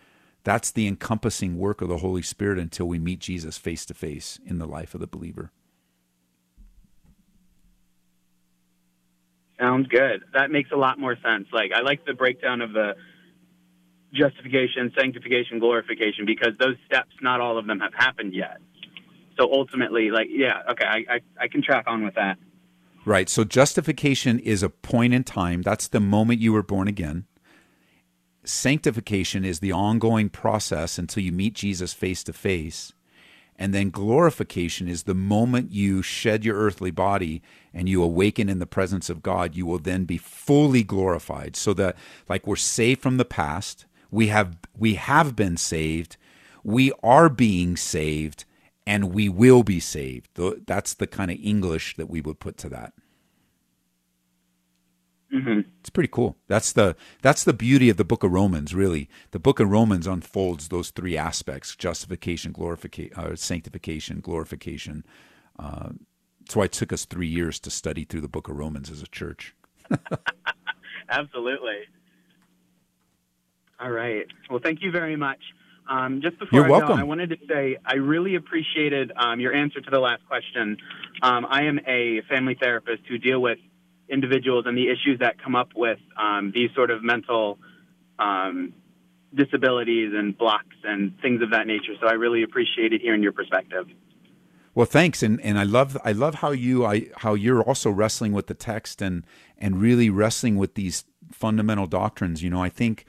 that's the encompassing work of the Holy Spirit until we meet Jesus face to face in the life of the believer. Sounds good. That makes a lot more sense. Like I like the breakdown of the justification, sanctification, glorification because those steps, not all of them have happened yet. So ultimately, like, yeah, okay, I, I, I can track on with that. Right. So justification is a point in time. That's the moment you were born again. Sanctification is the ongoing process until you meet Jesus face to face. And then glorification is the moment you shed your earthly body and you awaken in the presence of God, you will then be fully glorified. So that like we're saved from the past, we have we have been saved, we are being saved, and we will be saved. That's the kind of English that we would put to that. Mm-hmm. It's pretty cool. That's the that's the beauty of the Book of Romans. Really, the Book of Romans unfolds those three aspects: justification, glorification, uh, sanctification, glorification. Uh, that's why it took us three years to study through the Book of Romans as a church. Absolutely. All right. Well, thank you very much. Um, just before You're I welcome. go, I wanted to say I really appreciated um, your answer to the last question. Um, I am a family therapist who deal with individuals and the issues that come up with um, these sort of mental um, disabilities and blocks and things of that nature. So I really appreciated hearing your perspective. Well, thanks, and and I love I love how you I how you're also wrestling with the text and and really wrestling with these fundamental doctrines. You know, I think.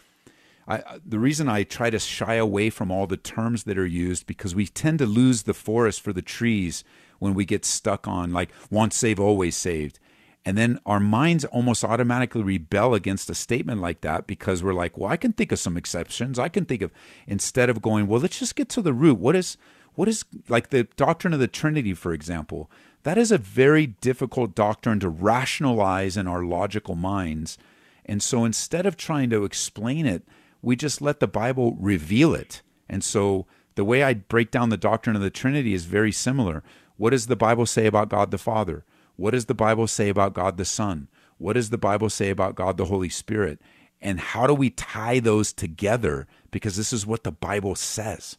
I, the reason I try to shy away from all the terms that are used because we tend to lose the forest for the trees when we get stuck on like once saved always saved and then our minds almost automatically rebel against a statement like that because we're like, well, I can think of some exceptions. I can think of instead of going, well, let's just get to the root. What is what is like the doctrine of the Trinity, for example? That is a very difficult doctrine to rationalize in our logical minds. And so instead of trying to explain it, we just let the Bible reveal it. And so the way I break down the doctrine of the Trinity is very similar. What does the Bible say about God the Father? What does the Bible say about God the Son? What does the Bible say about God the Holy Spirit? And how do we tie those together? Because this is what the Bible says.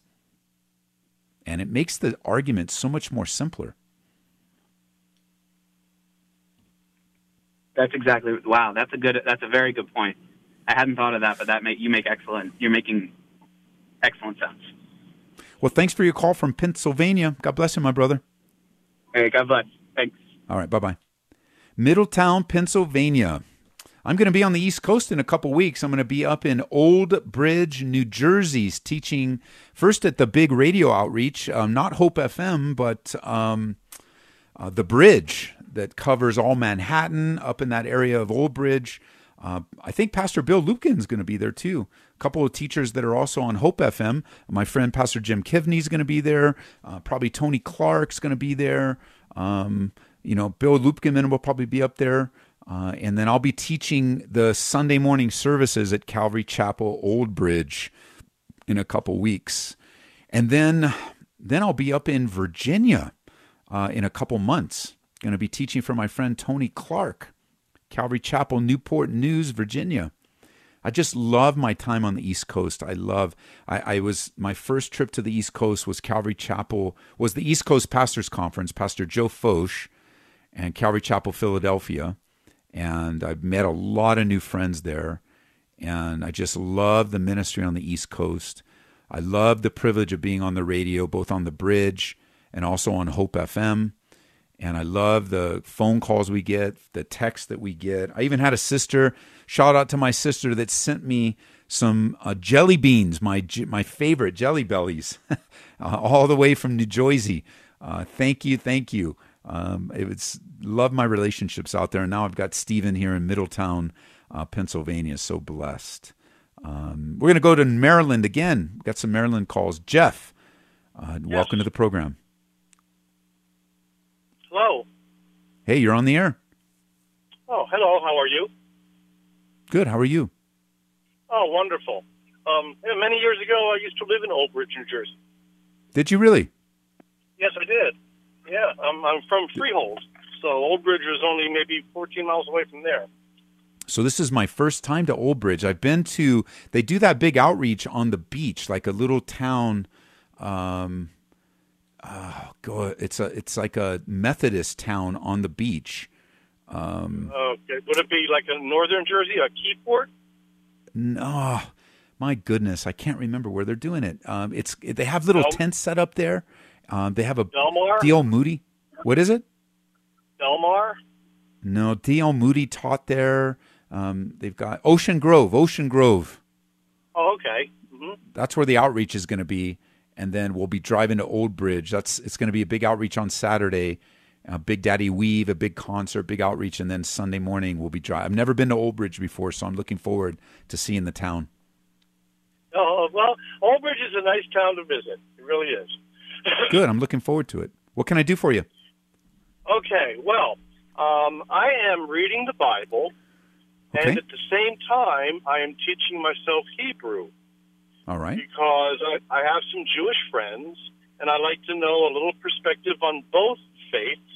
And it makes the argument so much more simpler. That's exactly wow. That's a good. That's a very good point. I hadn't thought of that, but that make you make excellent. You're making excellent sense. Well, thanks for your call from Pennsylvania. God bless you, my brother. Hey, God bless. Thanks. All right, bye bye. Middletown, Pennsylvania. I'm going to be on the East Coast in a couple weeks. I'm going to be up in Old Bridge, New Jersey, teaching first at the big radio outreach, um, not Hope FM, but um, uh, the bridge that covers all Manhattan up in that area of Old Bridge. Uh, I think Pastor Bill Lupkin's going to be there too. A couple of teachers that are also on Hope FM. My friend Pastor Jim Kivney is going to be there. Uh, probably Tony Clark's going to be there. Um, you know, Bill Lupkin will probably be up there. Uh, and then I'll be teaching the Sunday morning services at Calvary Chapel, Old Bridge, in a couple weeks. And then, then I'll be up in Virginia uh, in a couple months. Going to be teaching for my friend Tony Clark, Calvary Chapel, Newport News, Virginia. I just love my time on the East Coast. I love. I, I, was my first trip to the East Coast was Calvary Chapel was the East Coast Pastors Conference. Pastor Joe Focht and Calvary Chapel, Philadelphia, and I've met a lot of new friends there. And I just love the ministry on the East Coast. I love the privilege of being on the radio, both on the bridge and also on Hope FM. And I love the phone calls we get, the texts that we get. I even had a sister, shout out to my sister that sent me some uh, jelly beans, my my favorite jelly bellies, uh, all the way from New Jersey. Uh, thank you, thank you. Um, it was love my relationships out there, and now I've got Stephen here in Middletown, uh, Pennsylvania. So blessed. Um, we're gonna go to Maryland again. We've got some Maryland calls. Jeff, uh, yes. welcome to the program. Hello. Hey, you're on the air. Oh, hello. How are you? Good. How are you? Oh, wonderful. Um, many years ago, I used to live in Old Bridge, New Jersey. Did you really? Yes, I did. Yeah, I'm, I'm from Freehold, so Old Bridge is only maybe 14 miles away from there. So this is my first time to Old Bridge. I've been to. They do that big outreach on the beach, like a little town. Um, oh, go. It's a. It's like a Methodist town on the beach. Um, okay, would it be like a northern Jersey, a Keyport? No, my goodness, I can't remember where they're doing it. Um, it's they have little Del- tents set up there. Um, they have a Delmar. D.L. Moody. What is it? Delmar. No, D.L. Moody taught there. Um, they've got Ocean Grove. Ocean Grove. Oh, okay. Mm-hmm. That's where the outreach is going to be. And then we'll be driving to Old Bridge. That's it's going to be a big outreach on Saturday. Uh, big Daddy Weave, a big concert, big outreach, and then Sunday morning we'll be driving. I've never been to Old Bridge before, so I'm looking forward to seeing the town. Oh well, Old Bridge is a nice town to visit. It really is. Good. I'm looking forward to it. What can I do for you? Okay. Well, um, I am reading the Bible, Okay. and at the same time, I am teaching myself Hebrew. All right. because I, I have some Jewish friends, and I like to know a little perspective on both faiths.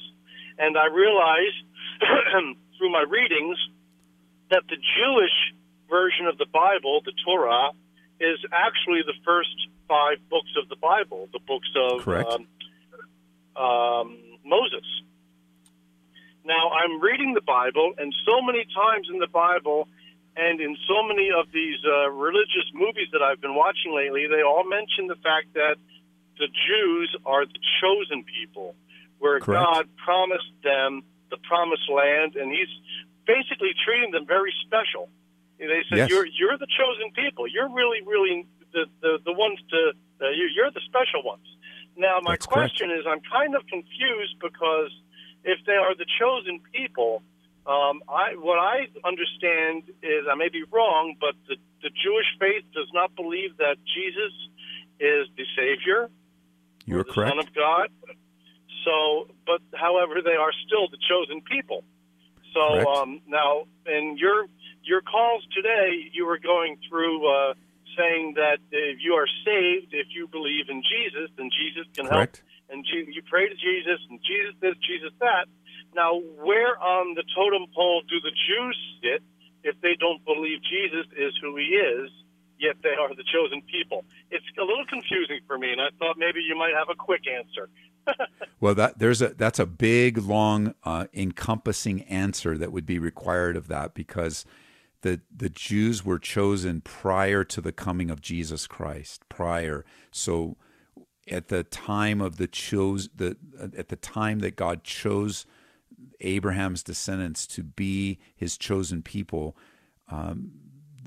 And I realized through my readings that the Jewish version of the Bible, the Torah, is actually the first five books of the Bible, the books of um, um, Moses. Now, I'm reading the Bible, and so many times in the Bible, and in so many of these uh, religious movies that I've been watching lately, they all mention the fact that the Jews are the chosen people, where Correct. God promised them the promised land, and He's basically treating them very special. They said, Yes. "You're you're the chosen people. You're really, really the the, the ones to uh, you, you're the special ones." Now, my That's correct. question is, I'm kind of confused because if they are the chosen people, um, I what I understand is I may be wrong, but the, the Jewish faith does not believe that Jesus is the Savior, You're the correct. Son of God. So, but however, they are still the chosen people. So um, now, in your your calls today, you were going through uh, saying that if you are saved, if you believe in Jesus, then Jesus can help and Je- you pray to Jesus, and Jesus this, Jesus that. Now, where on the totem pole do the Jews sit if they don't believe Jesus is who he is, yet they are the chosen people? It's a little confusing for me, and I thought maybe you might have a quick answer. Well, that there's a that's a big, long, uh, encompassing answer that would be required of that because the the Jews were chosen prior to the coming of Jesus Christ. Prior, so at the time of the chose the at the time that God chose Abraham's descendants to be His chosen people, um,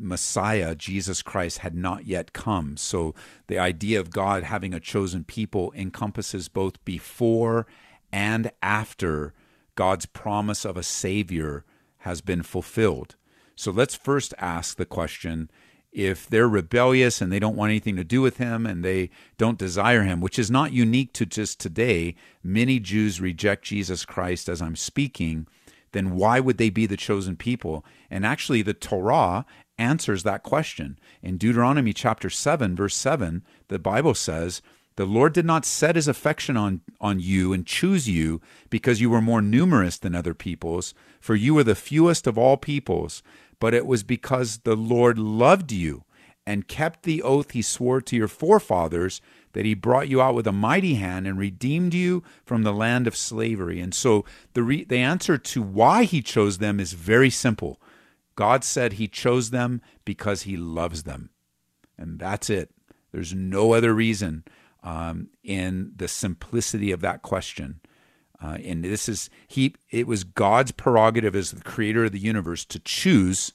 Messiah, Jesus Christ, had not yet come. So the idea of God having a chosen people encompasses both before and after God's promise of a Savior has been fulfilled. So let's first ask the question if they're rebellious and they don't want anything to do with him and they don't desire him, which is not unique to just today, many Jews reject Jesus Christ as I'm speaking then why would they be the chosen people? And actually, the Torah answers that question. In Deuteronomy chapter 7, verse 7, the Bible says, The Lord did not set his affection on, on you and choose you because you were more numerous than other peoples, for you were the fewest of all peoples, but it was because the Lord loved you and kept the oath he swore to your forefathers that he brought you out with a mighty hand and redeemed you from the land of slavery. And so the re- the answer to why he chose them is very simple. God said he chose them because he loves them. And that's it. There's no other reason um, in the simplicity of that question. Uh, and this is he. It was God's prerogative as the creator of the universe to choose,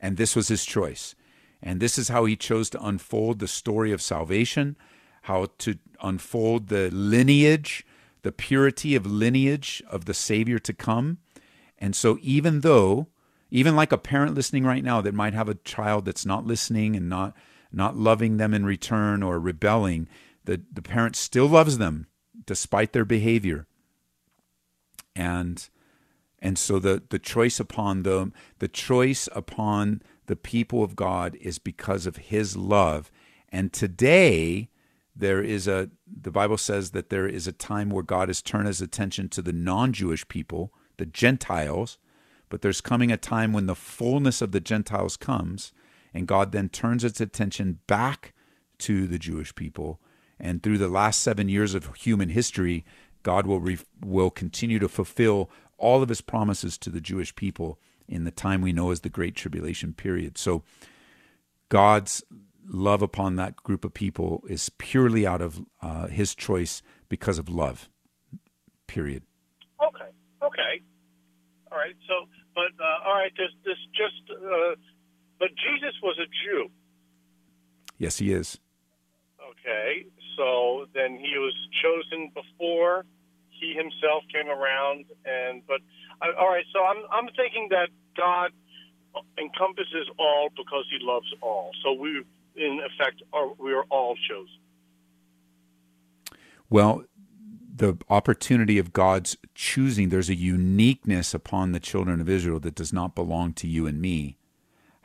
and this was his choice. And this is how he chose to unfold the story of salvation, how to unfold the lineage, the purity of lineage of the Savior to come. And so, even though, even like a parent listening right now that might have a child that's not listening and not not loving them in return or rebelling, the, the parent still loves them despite their behavior. And and so the, the choice upon them, the choice upon the people of God is because of his love. And today there is a the Bible says that there is a time where God has turned his attention to the non-Jewish people, the Gentiles, but there's coming a time when the fullness of the Gentiles comes, and God then turns its attention back to the Jewish people. And through the last seven years of human history, God will re- will continue to fulfill all of His promises to the Jewish people in the time we know as the Great Tribulation period. So, God's love upon that group of people is purely out of uh, His choice because of love. Period. Okay. Okay. All right. So, but uh, all right. This this just. Uh, but Jesus was a Jew. Yes, He is. Okay. Okay, so then he was chosen before he himself came around, and but all right. So I'm I'm thinking that God encompasses all because He loves all. So we, in effect, are we are all chosen. Well, the opportunity of God's choosing, there's a uniqueness upon the children of Israel that does not belong to you and me.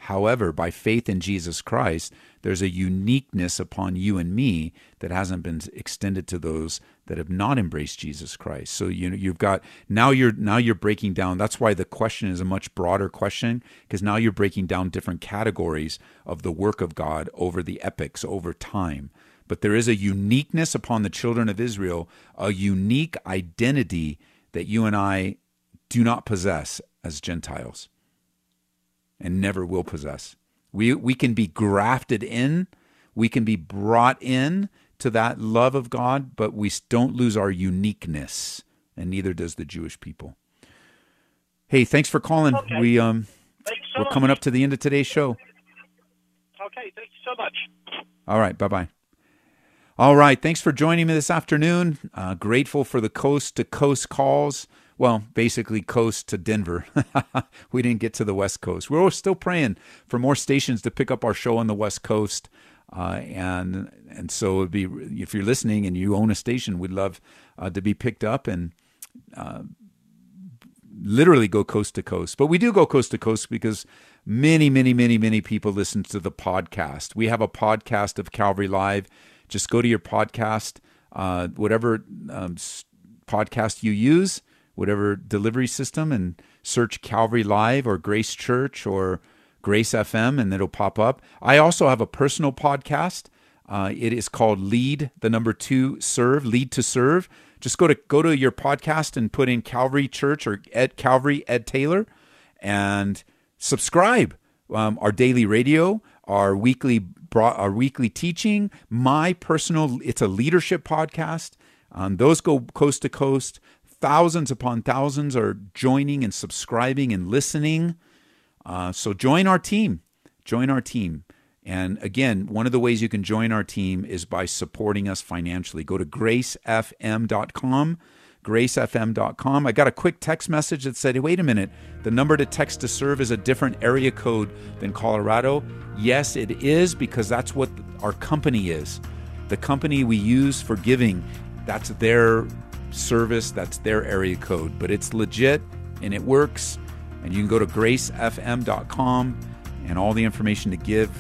However, by faith in Jesus Christ, there's a uniqueness upon you and me that hasn't been extended to those that have not embraced Jesus Christ. So you know you've got now you're now you're breaking down. That's why the question is a much broader question because now you're breaking down different categories of the work of God over the epochs over time. But there is a uniqueness upon the children of Israel, a unique identity that you and I do not possess as Gentiles and never will possess. We, we can be grafted in, we can be brought in to that love of God, but we don't lose our uniqueness, and neither does the Jewish people. Hey, thanks for calling. Okay. We um so we're much. coming up to the end of today's show. Okay, thank you so much. All right, bye bye. All right, thanks for joining me this afternoon. Uh, grateful for the coast to coast calls. Well, basically, coast to Denver. we didn't get to the West Coast. We're still praying for more stations to pick up our show on the West Coast. Uh, and and so it'd be if you're listening and you own a station, we'd love uh, to be picked up and uh, literally go coast to coast. But we do go coast to coast because many, many, many, many people listen to the podcast. We have a podcast of Calvary Live. Just go to your podcast, uh, whatever um, podcast you use, whatever delivery system, and search Calvary Live or Grace Church or Grace FM, and it'll pop up. I also have a personal podcast. Uh, it is called Lead the Number Two Serve, Lead to Serve. Just go to go to your podcast and put in Calvary Church or Ed Calvary Ed Taylor, and subscribe. Um, our daily radio, our weekly our weekly teaching, my personal. It's a leadership podcast. Um, those go coast to coast. Thousands upon thousands are joining and subscribing and listening. Uh, so join our team. Join our team. And again, one of the ways you can join our team is by supporting us financially. Go to gracefm.com. Gracefm.com. I got a quick text message that said, hey, wait a minute, the number to text to serve is a different area code than Colorado. Yes, it is because that's what our company is. The company we use for giving, that's their service, that's their area code. But it's legit and it works. And you can go to gracefm.com and all the information to give.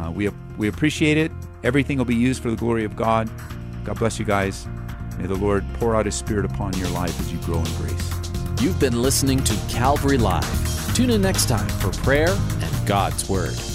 Uh, we, we appreciate it. Everything will be used for the glory of God. God bless you guys. May the Lord pour out His Spirit upon your life as you grow in grace. You've been listening to Calvary Live. Tune in next time for prayer and God's Word.